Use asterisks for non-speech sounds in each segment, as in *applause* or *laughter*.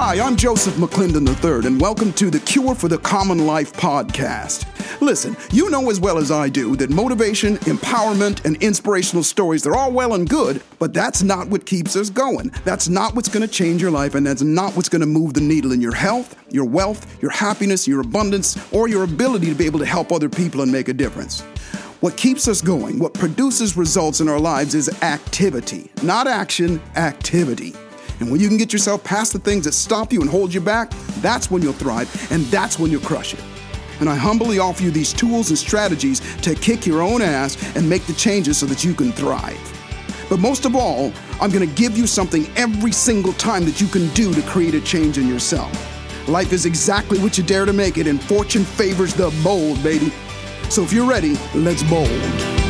Hi, I'm Joseph McClendon III, and welcome to the Cure for the Common Life podcast. Listen, you know as well as I do that motivation, empowerment, and inspirational stories, they're all well and good, but that's not what keeps us going. That's not what's going to change your life, and that's not what's going to move the needle in your health, your wealth, your happiness, your abundance, or your ability to be able to help other people and make a difference. What keeps us going, what produces results in our lives is activity, not action, activity. And when you can get yourself past the things that stop you and hold you back, that's when you'll thrive and that's when you'll crush it. And I humbly offer you these tools and strategies to kick your own ass and make the changes so that you can thrive. But most of all, I'm gonna give you something every single time that you can do to create a change in yourself. Life is exactly what you dare to make it, and fortune favors the bold, baby. So if you're ready, let's bold.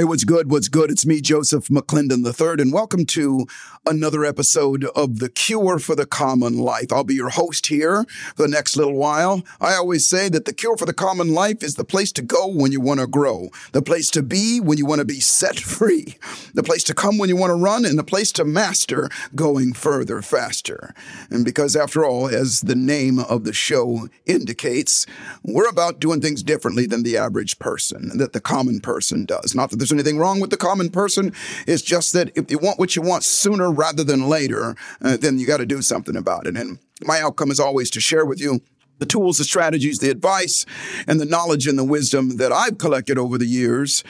Hey, what's good? What's good? It's me, Joseph McClendon III, and welcome to another episode of The Cure for the Common Life. I'll be your host here for the next little while. I always say that the cure for the common life is the place to go when you want to grow, the place to be when you want to be set *laughs* free, the place to come when you want to run, and the place to master going further faster. And because, after all, as the name of the show indicates, we're about doing things differently than the average person, that the common person does. Not that there's anything wrong with the common person. It's just that if you want what you want sooner rather than later, uh, then you got to do something about it. And my outcome is always to share with you the tools, the strategies, the advice, and the knowledge and the wisdom that I've collected over the years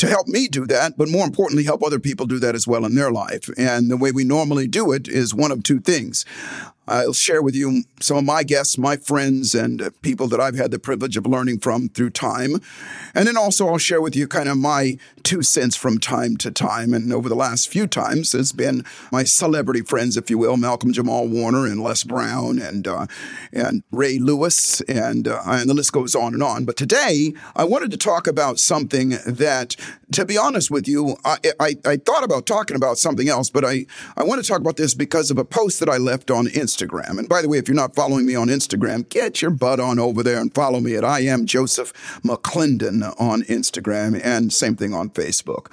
to help me do that, but more importantly, help other people do that as well in their life. And the way we normally do it is one of two things. I'll share with you some of my guests, my friends, and people that I've had the privilege of learning from through time. And then also I'll share with you kind of my two cents from time to time. And over the last few times, it's been my celebrity friends, if you will, Malcolm Jamal Warner and Les Brown and uh, and Ray Lewis, and uh, and the list goes on and on. But today, I wanted to talk about something that, to be honest with you, I, I, I thought about talking about something else, but I I want to talk about this because of a post that I left on Instagram. And by the way, if you're not following me on Instagram, get your butt on over there and follow me at I am Joseph McClendon on Instagram, and same thing on Facebook.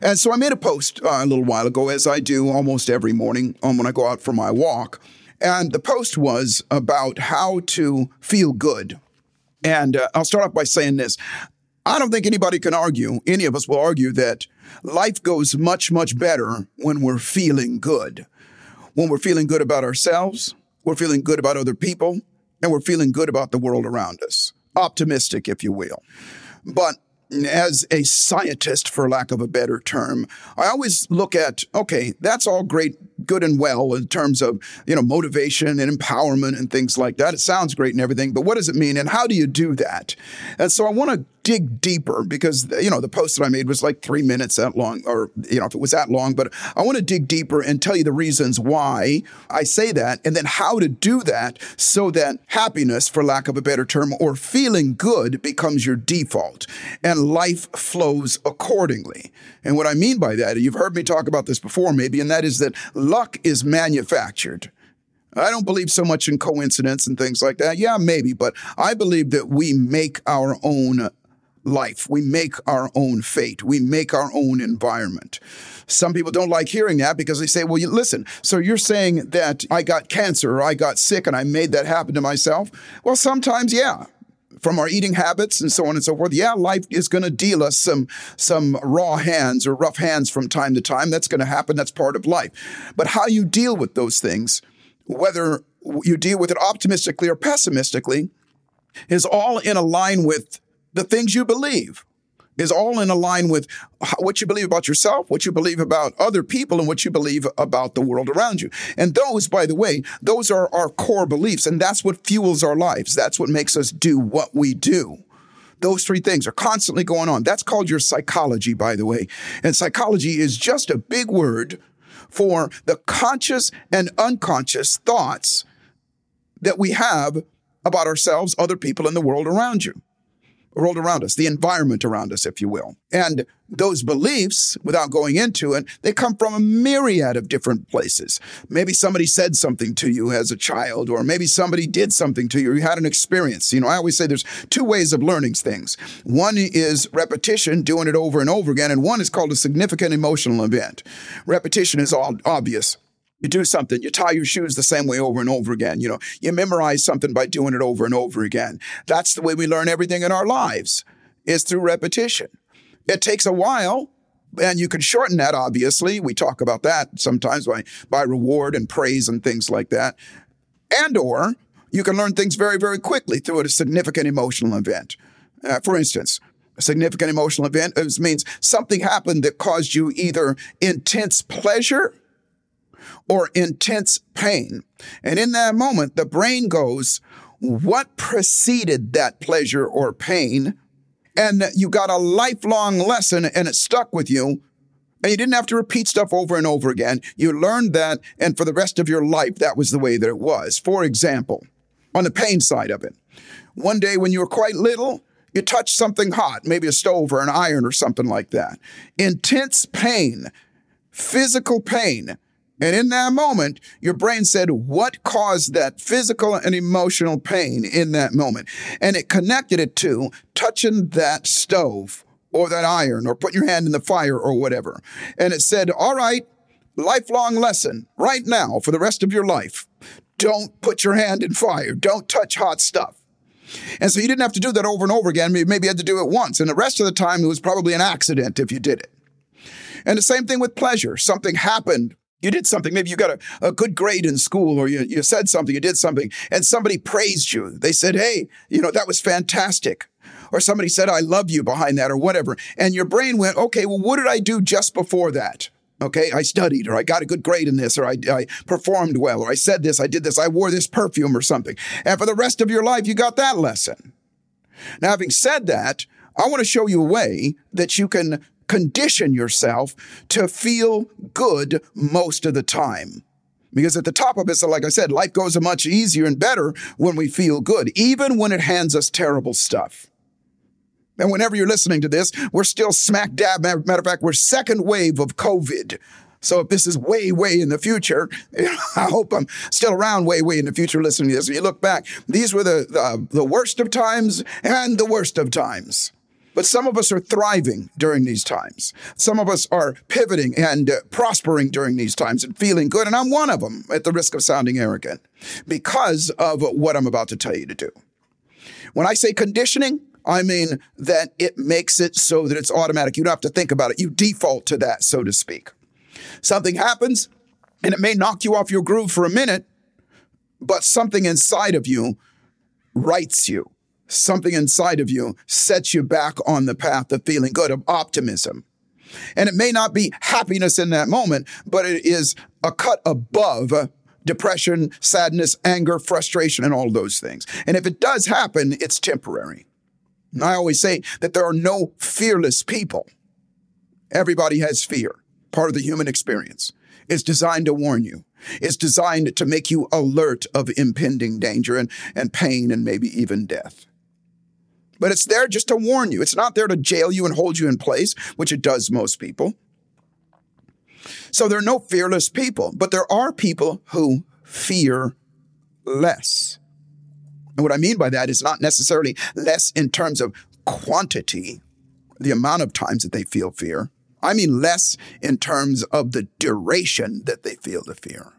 And so I made a post uh, a little while ago, as I do almost every morning um, when I go out for my walk. And the post was about how to feel good. And uh, I'll start off by saying this. I don't think anybody can argue, any of us will argue that life goes much, much better when we're feeling good. When we're feeling good about ourselves, we're feeling good about other people, and we're feeling good about the world around us. Optimistic, if you will. But as a scientist, for lack of a better term, I always look at, okay, that's all great, good and well in terms of, you know, motivation and empowerment and things like that. It sounds great and everything, but what does it mean and how do you do that? And so I want to dig deeper because you know the post that I made was like three minutes that long, or you know if it was that long. But I want to dig deeper and tell you the reasons why I say that, and then how to do that so that happiness, for lack of a better term, or feeling good becomes your default, and life flows accordingly. And what I mean by that, you've heard me talk about this before, maybe, and that is that luck is manufactured. I don't believe so much in coincidence and things like that. Yeah, maybe, but I believe that we make our own life. We make our own fate. We make our own environment. Some people don't like hearing that because they say, well, you, listen, so you're saying that I got cancer or I got sick and I made that happen to myself? Well, sometimes, yeah. From our eating habits and so on and so forth, yeah, life is going to deal us some some raw hands or rough hands from time to time. That's going to happen. That's part of life. But how you deal with those things, whether you deal with it optimistically or pessimistically, is all in a line with the things you believe is all in line with what you believe about yourself, what you believe about other people, and what you believe about the world around you. And those, by the way, those are our core beliefs, and that's what fuels our lives. That's what makes us do what we do. Those three things are constantly going on. That's called your psychology, by the way. And psychology is just a big word for the conscious and unconscious thoughts that we have about ourselves, other people, and the world around you. World around us, the environment around us, if you will. And those beliefs, without going into it, they come from a myriad of different places. Maybe somebody said something to you as a child, or maybe somebody did something to you, you had an experience. You know, I always say there's two ways of learning things. One is repetition, doing it over and over again, and one is called a significant emotional event. Repetition is all obvious. You do something, you tie your shoes the same way over and over again. You know, you memorize something by doing it over and over again. That's the way we learn everything in our lives is through repetition. It takes a while, and you can shorten that, obviously. We talk about that sometimes by, by reward and praise and things like that. And or you can learn things very, very quickly through a significant emotional event. Uh, for instance, a significant emotional event means something happened that caused you either intense pleasure or intense pain. And in that moment, the brain goes, what preceded that pleasure or pain? And you got a lifelong lesson and it stuck with you. And you didn't have to repeat stuff over and over again. You learned that, and for the rest of your life, that was the way that it was. For example, on the pain side of it, one day when you were quite little, you touched something hot, maybe a stove or an iron or something like that. Intense pain, physical pain and in that moment, your brain said, What caused that physical and emotional pain in that moment? And it connected it to touching that stove or that iron or putting your hand in the fire or whatever. And it said, All right, lifelong lesson right now for the rest of your life. Don't put your hand in fire. Don't touch hot stuff. And so you didn't have to do that over and over again. Maybe you had to do it once. And the rest of the time, it was probably an accident if you did it. And the same thing with pleasure. Something happened you did something. Maybe you got a, a good grade in school or you, you said something, you did something, and somebody praised you. They said, Hey, you know, that was fantastic. Or somebody said, I love you behind that or whatever. And your brain went, okay, well, what did I do just before that? Okay, I studied, or I got a good grade in this, or I, I, performed well, or I said this, I did this, I wore this perfume or something. And for the rest of your life, you got that lesson. Now, having said that, I want to show you a way that you can condition yourself to feel good most of the time. Because at the top of it, like I said, life goes much easier and better when we feel good, even when it hands us terrible stuff. And whenever you're listening to this, we're still smack dab. Matter of fact, we're second wave of COVID. So if this is way, way in the future, *laughs* I hope I'm still around way, way in the future listening to this. If you look back, these were the, the, the worst of times and the worst of times. But some of us are thriving during these times. Some of us are pivoting and uh, prospering during these times and feeling good. And I'm one of them at the risk of sounding arrogant because of what I'm about to tell you to do. When I say conditioning, I mean that it makes it so that it's automatic. You don't have to think about it. You default to that, so to speak. Something happens and it may knock you off your groove for a minute, but something inside of you rights you something inside of you sets you back on the path of feeling good, of optimism. And it may not be happiness in that moment, but it is a cut above depression, sadness, anger, frustration, and all those things. And if it does happen, it's temporary. And I always say that there are no fearless people. Everybody has fear, part of the human experience. It's designed to warn you. It's designed to make you alert of impending danger and, and pain and maybe even death but it's there just to warn you. It's not there to jail you and hold you in place, which it does most people. So there are no fearless people, but there are people who fear less. And what I mean by that is not necessarily less in terms of quantity, the amount of times that they feel fear. I mean less in terms of the duration that they feel the fear.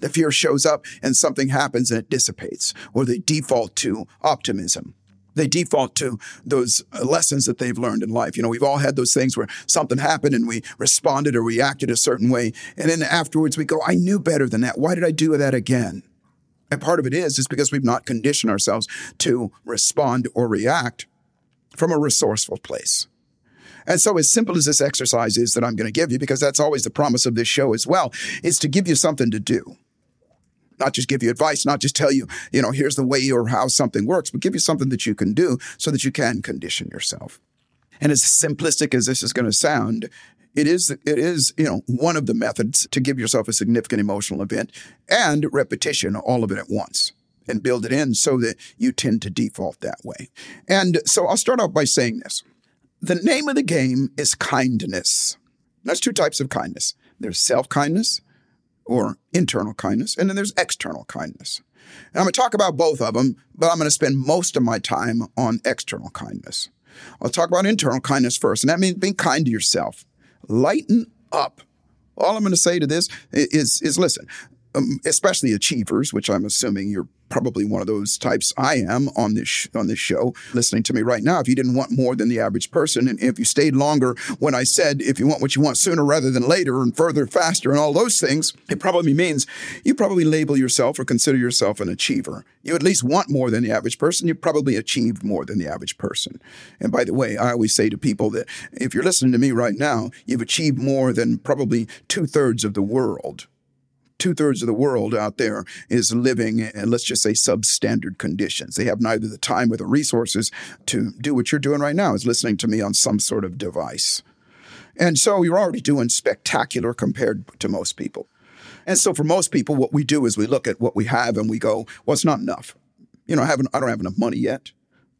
The fear shows up and something happens and it dissipates, or they default to optimism they default to those uh, lessons that they've learned in life. You know, we've all had those things where something happened and we responded or reacted a certain way. And then afterwards we go, I knew better than that. Why did I do that again? And part of it is, is because we've not conditioned ourselves to respond or react from a resourceful place. And so, as simple as this exercise is that I'm going to give you, because that's always the promise of this show as well, is to give you something to do not just give you advice, not just tell you, you know, here's the way or how something works, but give you something that you can do so that you can condition yourself. And as simplistic as this is going to sound, it is it is you know one of the methods to give yourself a significant emotional event and repetition all of it at once and build it in so that you tend to default that way. And so I'll start off by saying this. The name of the game is kindness. There's two types of kindness. There's self-kindness or internal kindness, and then there's external kindness. And I'm going to talk about both of them, but I'm going to spend most of my time on external kindness. I'll talk about internal kindness first, and that means being kind to yourself. Lighten up. All I'm going to say to this is, is listen, um, especially achievers, which I'm assuming you're probably one of those types. I am on this sh- on this show listening to me right now. If you didn't want more than the average person and if you stayed longer when I said if you want what you want sooner rather than later and further faster and all those things it probably means you probably label yourself or consider yourself an achiever. You at least want more than the average person. You probably achieved more than the average person. And by the way I always say to people that if you're listening to me right now you've achieved more than probably two-thirds of the world two thirds of the world out there is living in, let's just say, substandard conditions. They have neither the time or the resources to do what you're doing right now, is listening to me on some sort of device. And so you're already doing spectacular compared to most people. And so for most people, what we do is we look at what we have and we go, well, it's not enough. You know, I, haven't, I don't have enough money yet.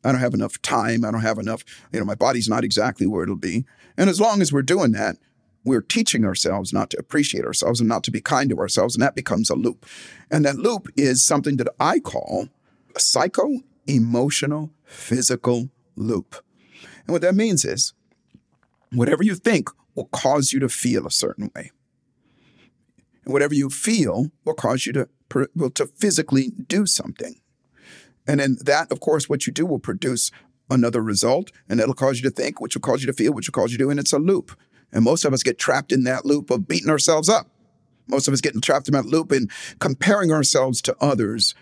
I don't have enough time. I don't have enough, you know, my body's not exactly where it'll be. And as long as we're doing that, we're teaching ourselves not to appreciate ourselves and not to be kind to ourselves, and that becomes a loop. And that loop is something that I call a psycho emotional physical loop. And what that means is whatever you think will cause you to feel a certain way. And whatever you feel will cause you to, to physically do something. And then that, of course, what you do will produce another result, and it'll cause you to think, which will cause you to feel, which will cause you to do, and it's a loop. And most of us get trapped in that loop of beating ourselves up. Most of us get trapped in that loop in comparing ourselves to others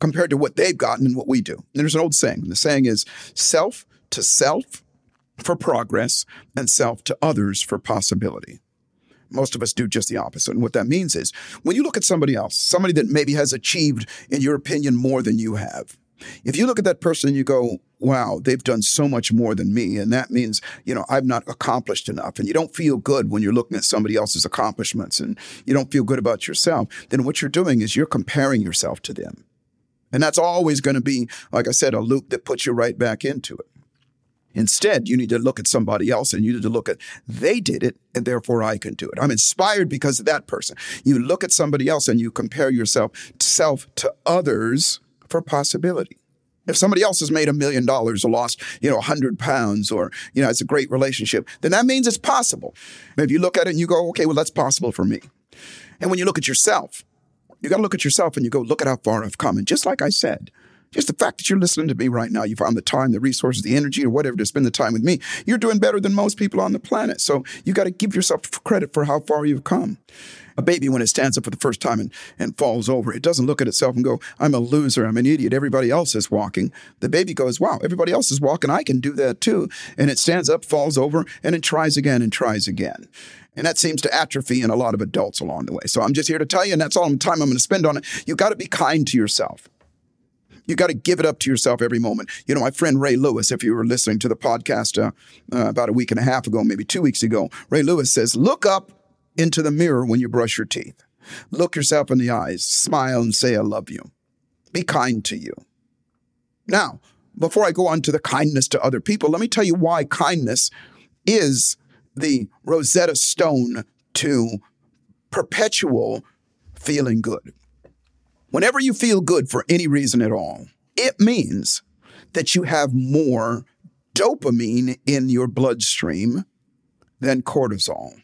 compared to what they've gotten and what we do. And there's an old saying. The saying is self to self for progress and self to others for possibility. Most of us do just the opposite. And what that means is when you look at somebody else, somebody that maybe has achieved, in your opinion, more than you have, if you look at that person and you go, wow, they've done so much more than me. And that means, you know, I've not accomplished enough. And you don't feel good when you're looking at somebody else's accomplishments and you don't feel good about yourself. Then what you're doing is you're comparing yourself to them. And that's always going to be, like I said, a loop that puts you right back into it. Instead, you need to look at somebody else and you need to look at they did it and therefore I can do it. I'm inspired because of that person. You look at somebody else and you compare yourself self to others for possibility. If somebody else has made a million dollars or lost, you know, a hundred pounds or, you know, it's a great relationship, then that means it's possible. If you look at it and you go, okay, well, that's possible for me. And when you look at yourself, you got to look at yourself and you go, look at how far I've come. And just like I said, just the fact that you're listening to me right now, you found the time, the resources, the energy, or whatever to spend the time with me, you're doing better than most people on the planet. So you got to give yourself credit for how far you've come. A baby, when it stands up for the first time and, and falls over, it doesn't look at itself and go, I'm a loser, I'm an idiot, everybody else is walking. The baby goes, Wow, everybody else is walking, I can do that too. And it stands up, falls over, and it tries again and tries again. And that seems to atrophy in a lot of adults along the way. So I'm just here to tell you, and that's all the time I'm going to spend on it. You got to be kind to yourself. You got to give it up to yourself every moment. You know, my friend Ray Lewis, if you were listening to the podcast uh, uh, about a week and a half ago, maybe two weeks ago, Ray Lewis says, look up into the mirror when you brush your teeth. Look yourself in the eyes, smile and say, I love you. Be kind to you. Now, before I go on to the kindness to other people, let me tell you why kindness is the Rosetta Stone to perpetual feeling good. Whenever you feel good for any reason at all, it means that you have more dopamine in your bloodstream than cortisol.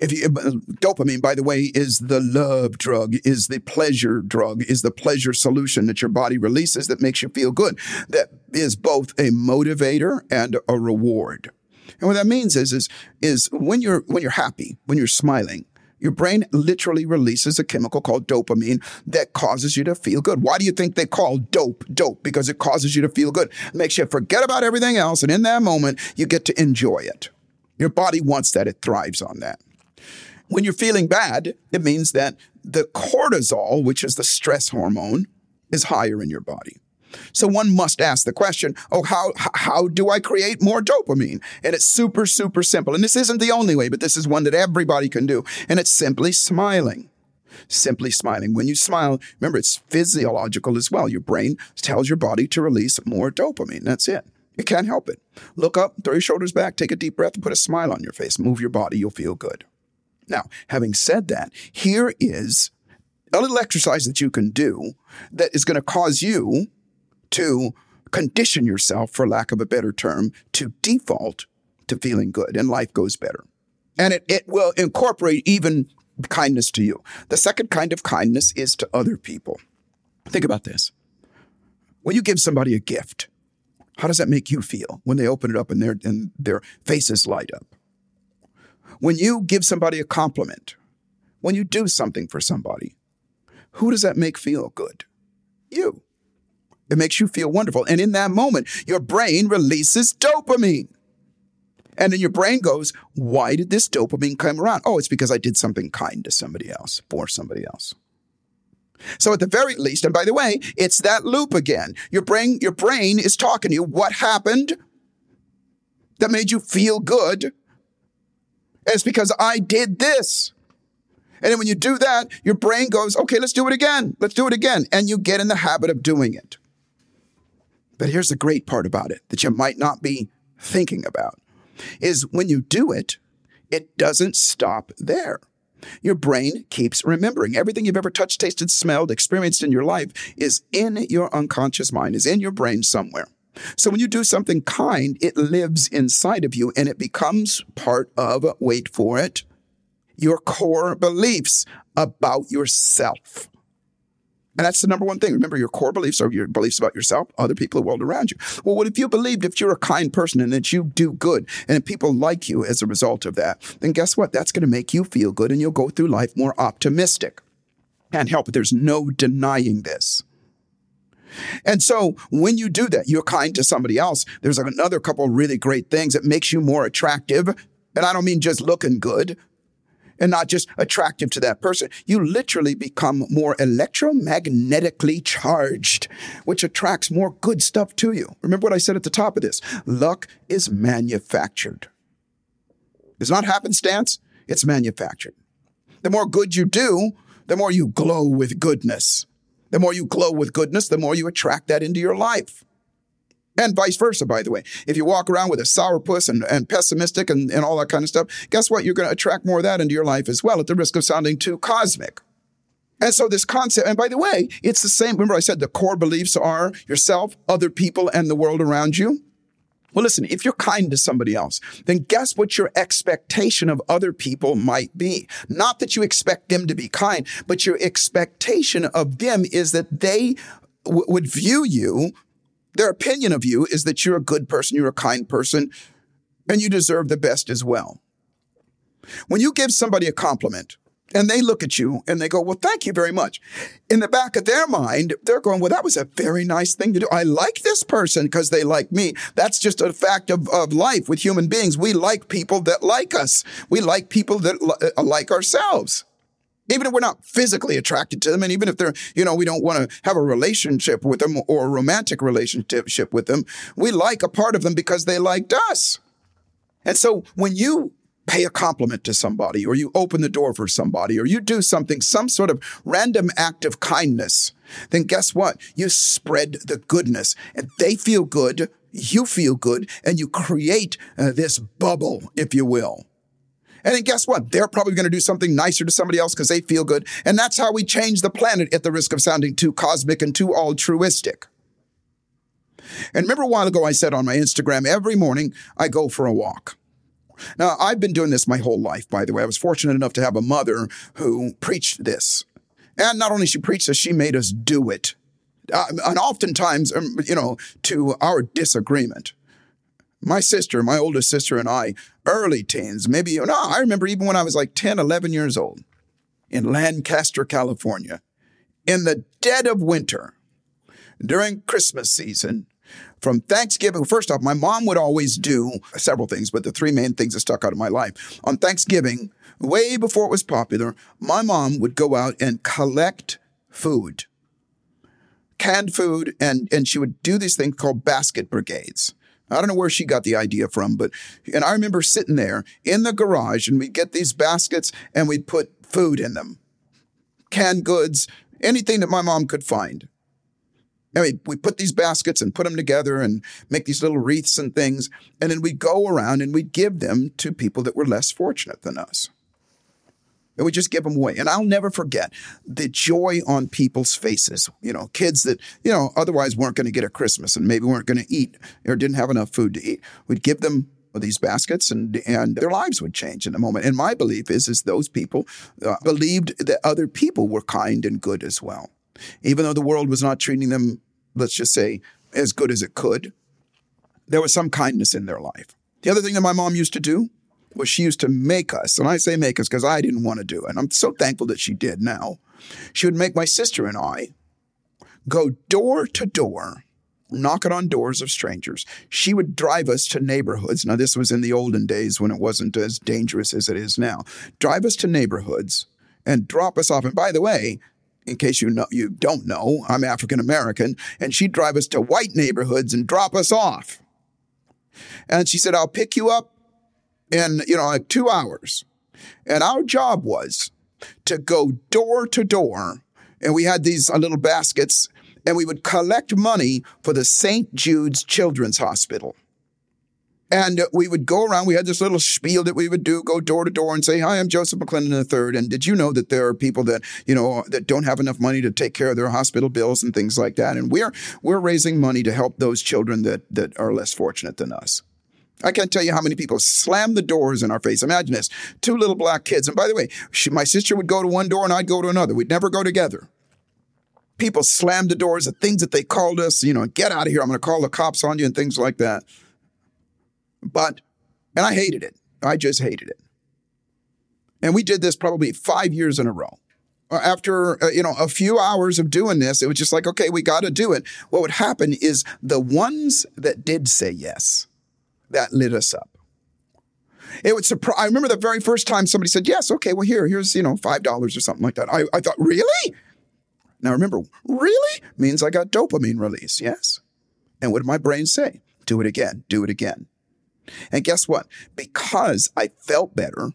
If you, uh, dopamine, by the way, is the love drug, is the pleasure drug, is the pleasure solution that your body releases that makes you feel good. That is both a motivator and a reward. And what that means is, is, is when you're, when you're happy, when you're smiling, your brain literally releases a chemical called dopamine that causes you to feel good. Why do you think they call dope dope? Because it causes you to feel good. It makes you forget about everything else. And in that moment, you get to enjoy it. Your body wants that. It thrives on that. When you're feeling bad, it means that the cortisol, which is the stress hormone, is higher in your body. So one must ask the question, oh, how, how do I create more dopamine? And it's super, super simple. And this isn't the only way, but this is one that everybody can do. And it's simply smiling. Simply smiling. When you smile, remember it's physiological as well. Your brain tells your body to release more dopamine. That's it. You can't help it. Look up, throw your shoulders back, take a deep breath, and put a smile on your face. Move your body, you'll feel good. Now, having said that, here is a little exercise that you can do that is going to cause you to condition yourself, for lack of a better term, to default to feeling good and life goes better. And it, it will incorporate even kindness to you. The second kind of kindness is to other people. Think about this. When you give somebody a gift, how does that make you feel when they open it up and their, and their faces light up? When you give somebody a compliment, when you do something for somebody, who does that make feel good? You. It makes you feel wonderful. And in that moment, your brain releases dopamine. And then your brain goes, Why did this dopamine come around? Oh, it's because I did something kind to somebody else, for somebody else. So at the very least, and by the way, it's that loop again. Your brain, your brain is talking to you. What happened that made you feel good? It's because I did this. And then when you do that, your brain goes, okay, let's do it again. Let's do it again. And you get in the habit of doing it. But here's the great part about it that you might not be thinking about is when you do it, it doesn't stop there. Your brain keeps remembering. Everything you've ever touched, tasted, smelled, experienced in your life is in your unconscious mind, is in your brain somewhere. So when you do something kind, it lives inside of you and it becomes part of, wait for it, your core beliefs about yourself. And that's the number one thing. Remember, your core beliefs are your beliefs about yourself, other people, the world around you. Well, what if you believed if you're a kind person and that you do good and people like you as a result of that, then guess what? That's going to make you feel good and you'll go through life more optimistic. Can't help it. There's no denying this. And so when you do that, you're kind to somebody else. There's another couple really great things that makes you more attractive. And I don't mean just looking good, and not just attractive to that person. You literally become more electromagnetically charged, which attracts more good stuff to you. Remember what I said at the top of this luck is manufactured. It's not happenstance, it's manufactured. The more good you do, the more you glow with goodness. The more you glow with goodness, the more you attract that into your life. And vice versa, by the way. If you walk around with a sourpuss and, and pessimistic and, and all that kind of stuff, guess what? You're going to attract more of that into your life as well at the risk of sounding too cosmic. And so this concept, and by the way, it's the same. Remember, I said the core beliefs are yourself, other people, and the world around you. Well, listen, if you're kind to somebody else, then guess what your expectation of other people might be? Not that you expect them to be kind, but your expectation of them is that they w- would view you their opinion of you is that you're a good person, you're a kind person, and you deserve the best as well. When you give somebody a compliment and they look at you and they go, Well, thank you very much. In the back of their mind, they're going, Well, that was a very nice thing to do. I like this person because they like me. That's just a fact of, of life with human beings. We like people that like us, we like people that li- uh, like ourselves even if we're not physically attracted to them, and even if they're, you know, we don't want to have a relationship with them or a romantic relationship with them, we like a part of them because they liked us. And so when you pay a compliment to somebody, or you open the door for somebody, or you do something, some sort of random act of kindness, then guess what? You spread the goodness and they feel good, you feel good, and you create uh, this bubble, if you will. And then guess what? They're probably going to do something nicer to somebody else because they feel good. And that's how we change the planet at the risk of sounding too cosmic and too altruistic. And remember a while ago, I said on my Instagram, every morning I go for a walk. Now, I've been doing this my whole life, by the way. I was fortunate enough to have a mother who preached this. And not only she preached this, she made us do it. Uh, and oftentimes, um, you know, to our disagreement. My sister, my oldest sister, and I, early teens, maybe, no, I remember even when I was like 10, 11 years old in Lancaster, California, in the dead of winter, during Christmas season, from Thanksgiving, first off, my mom would always do several things, but the three main things that stuck out of my life. On Thanksgiving, way before it was popular, my mom would go out and collect food, canned food, and, and she would do these things called basket brigades. I don't know where she got the idea from, but, and I remember sitting there in the garage and we'd get these baskets and we'd put food in them canned goods, anything that my mom could find. I mean, we put these baskets and put them together and make these little wreaths and things. And then we'd go around and we'd give them to people that were less fortunate than us. And we just give them away. And I'll never forget the joy on people's faces. You know, kids that, you know, otherwise weren't going to get a Christmas and maybe weren't going to eat or didn't have enough food to eat. We'd give them these baskets and and their lives would change in a moment. And my belief is is those people uh, believed that other people were kind and good as well even though the world was not treating them, let's just say, as good as it could, there was some kindness in their life. The other thing that my mom used to do was she used to make us, and I say make us because I didn't want to do it. And I'm so thankful that she did now. She would make my sister and I go door to door, knocking on doors of strangers. She would drive us to neighborhoods. Now, this was in the olden days when it wasn't as dangerous as it is now. Drive us to neighborhoods and drop us off. And by the way, in case you know you don't know, I'm African American, and she'd drive us to white neighborhoods and drop us off. And she said, I'll pick you up in, you know, like two hours. And our job was to go door to door. And we had these uh, little baskets and we would collect money for the St. Jude's Children's Hospital. And we would go around. We had this little spiel that we would do, go door to door and say, "Hi, I'm Joseph McClendon III." And did you know that there are people that you know that don't have enough money to take care of their hospital bills and things like that? And we're we're raising money to help those children that that are less fortunate than us. I can't tell you how many people slam the doors in our face. Imagine this: two little black kids. And by the way, she, my sister would go to one door and I'd go to another. We'd never go together. People slammed the doors at things that they called us. You know, get out of here! I'm going to call the cops on you and things like that. But, and I hated it. I just hated it. And we did this probably five years in a row. Uh, after, uh, you know, a few hours of doing this, it was just like, okay, we got to do it. What would happen is the ones that did say yes, that lit us up. It would surprise. I remember the very first time somebody said, yes, okay, well, here, here's, you know, $5 or something like that. I, I thought, really? Now remember, really means I got dopamine release. Yes. And what did my brain say? Do it again. Do it again. And guess what? Because I felt better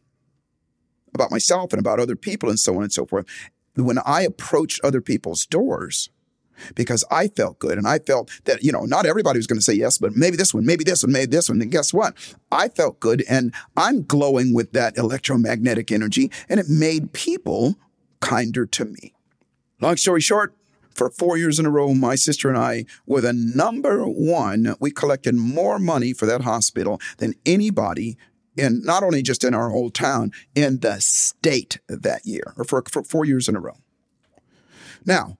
about myself and about other people and so on and so forth, when I approached other people's doors, because I felt good and I felt that, you know, not everybody was going to say yes, but maybe this one, maybe this one, maybe this one. And guess what? I felt good and I'm glowing with that electromagnetic energy and it made people kinder to me. Long story short, for four years in a row, my sister and I were the number one. We collected more money for that hospital than anybody in not only just in our whole town, in the state that year, or for, for four years in a row. Now,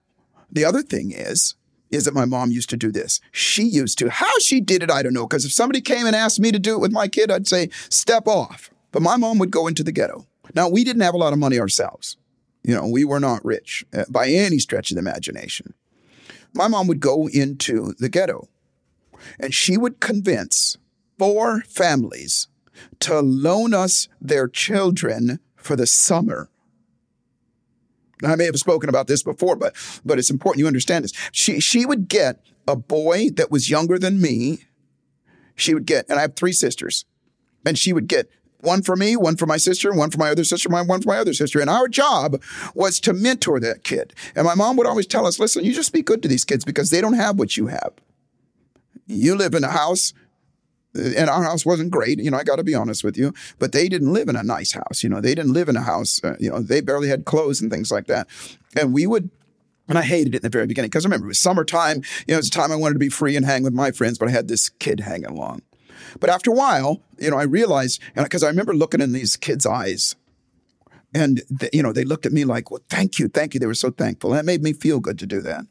the other thing is, is that my mom used to do this. She used to. How she did it, I don't know. Because if somebody came and asked me to do it with my kid, I'd say, step off. But my mom would go into the ghetto. Now, we didn't have a lot of money ourselves. You know, we were not rich uh, by any stretch of the imagination. My mom would go into the ghetto and she would convince four families to loan us their children for the summer. Now, I may have spoken about this before, but but it's important you understand this. She she would get a boy that was younger than me. She would get, and I have three sisters, and she would get one for me, one for my sister, one for my other sister, one for my other sister. And our job was to mentor that kid. And my mom would always tell us, listen, you just be good to these kids because they don't have what you have. You live in a house and our house wasn't great. You know, I got to be honest with you, but they didn't live in a nice house. You know, they didn't live in a house. Uh, you know, they barely had clothes and things like that. And we would and I hated it in the very beginning because I remember, it was summertime. You know, it was a time I wanted to be free and hang with my friends, but I had this kid hanging along. But after a while, you know, I realized, because I remember looking in these kids' eyes, and you know, they looked at me like, "Well, thank you, thank you." They were so thankful, and it made me feel good to do that.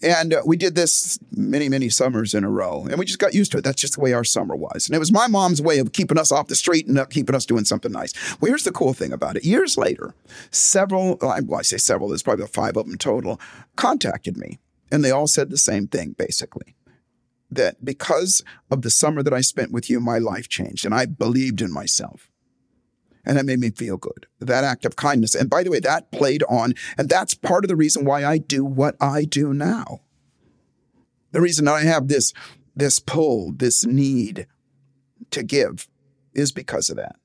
And uh, we did this many, many summers in a row, and we just got used to it. That's just the way our summer was, and it was my mom's way of keeping us off the street and uh, keeping us doing something nice. Well, here's the cool thing about it: years later, several, well, I say several, there's probably five of them total, contacted me, and they all said the same thing, basically that because of the summer that I spent with you, my life changed and I believed in myself. And that made me feel good. That act of kindness. And by the way, that played on, and that's part of the reason why I do what I do now. The reason I have this, this pull, this need to give is because of that.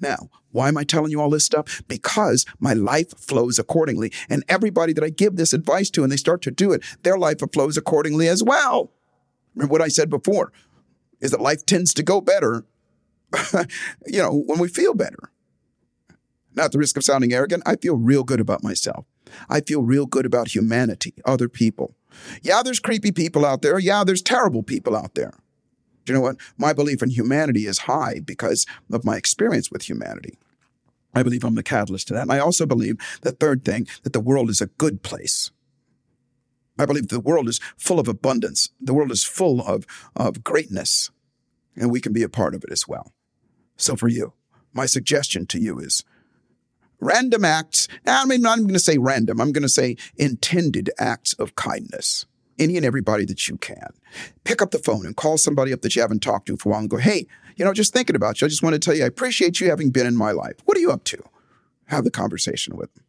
Now, why am I telling you all this stuff? Because my life flows accordingly. And everybody that I give this advice to and they start to do it, their life flows accordingly as well. Remember what I said before is that life tends to go better, *laughs* you know, when we feel better. Not at the risk of sounding arrogant, I feel real good about myself. I feel real good about humanity, other people. Yeah, there's creepy people out there. Yeah, there's terrible people out there. Do you know what? My belief in humanity is high because of my experience with humanity. I believe I'm the catalyst to that. And I also believe the third thing, that the world is a good place. I believe the world is full of abundance. The world is full of, of greatness, and we can be a part of it as well. So for you, my suggestion to you is random acts. I mean, I'm going to say random. I'm going to say intended acts of kindness. Any and everybody that you can. Pick up the phone and call somebody up that you haven't talked to for a while and go, hey, you know, just thinking about you. I just want to tell you, I appreciate you having been in my life. What are you up to? Have the conversation with them.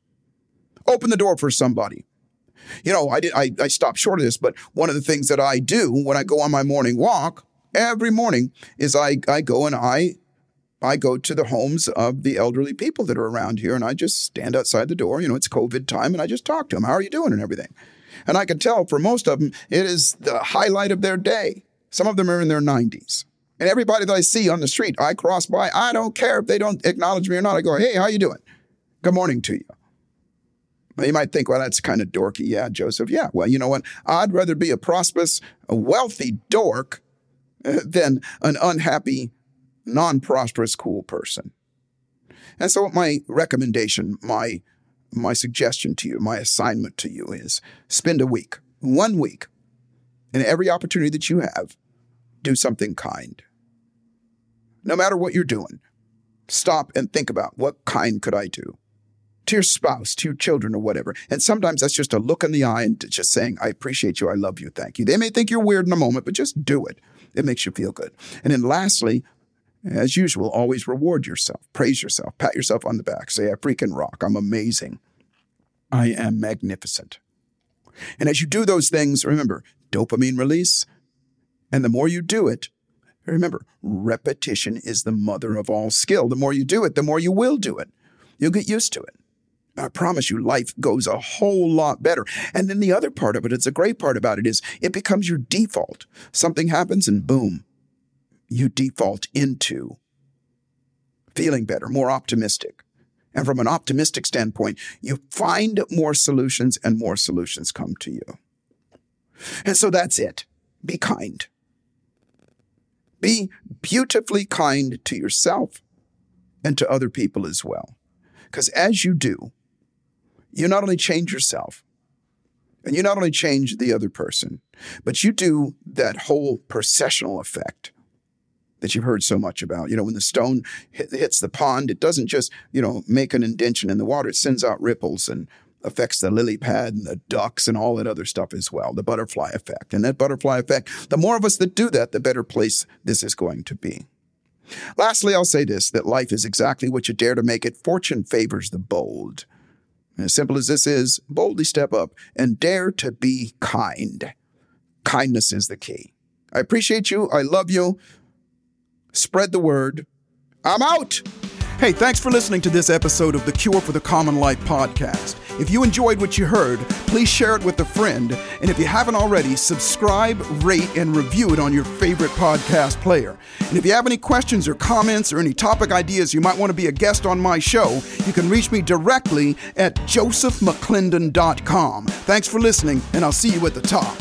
Open the door for somebody. You know, I did. I, I stopped short of this, but one of the things that I do when I go on my morning walk every morning is I I go and I I go to the homes of the elderly people that are around here and I just stand outside the door. You know, it's COVID time and I just talk to them. How are you doing and everything? And I can tell for most of them, it is the highlight of their day. Some of them are in their 90s. And everybody that I see on the street, I cross by, I don't care if they don't acknowledge me or not. I go, hey, how you doing? Good morning to you. You might think, well, that's kind of dorky. Yeah, Joseph. Yeah. Well, you know what? I'd rather be a prosperous, a wealthy dork uh, than an unhappy non prosperous, cool person. And so, my recommendation, my, my suggestion to you, my assignment to you is spend a week, one week, and every opportunity that you have, do something kind. No matter what you're doing, stop and think about what kind could I do? To your spouse, to your children, or whatever. And sometimes that's just a look in the eye and just saying, I appreciate you, I love you, thank you. They may think you're weird in a moment, but just do it. It makes you feel good. And then lastly, as usual, always reward yourself, praise yourself, pat yourself on the back, say, I freaking rock, I'm amazing, I am magnificent. And as you do those things, remember, dopamine release. And the more you do it, remember, repetition is the mother of all skill. The more you do it, the more you will do it. You'll get used to it. I promise you, life goes a whole lot better. And then the other part of it, it's a great part about it, is it becomes your default. Something happens and boom, you default into feeling better, more optimistic. And from an optimistic standpoint, you find more solutions and more solutions come to you. And so that's it. Be kind. Be beautifully kind to yourself and to other people as well. Because as you do, you not only change yourself, and you not only change the other person, but you do that whole processional effect that you've heard so much about. You know, when the stone hits the pond, it doesn't just, you know, make an indention in the water, it sends out ripples and affects the lily pad and the ducks and all that other stuff as well, the butterfly effect. And that butterfly effect, the more of us that do that, the better place this is going to be. Lastly, I'll say this that life is exactly what you dare to make it. Fortune favors the bold. As simple as this is, boldly step up and dare to be kind. Kindness is the key. I appreciate you. I love you spread the word. I'm out. Hey, thanks for listening to this episode of the Cure for the Common Life podcast. If you enjoyed what you heard, please share it with a friend. And if you haven't already, subscribe, rate, and review it on your favorite podcast player. And if you have any questions or comments or any topic ideas you might want to be a guest on my show, you can reach me directly at josephmcclendon.com. Thanks for listening, and I'll see you at the top.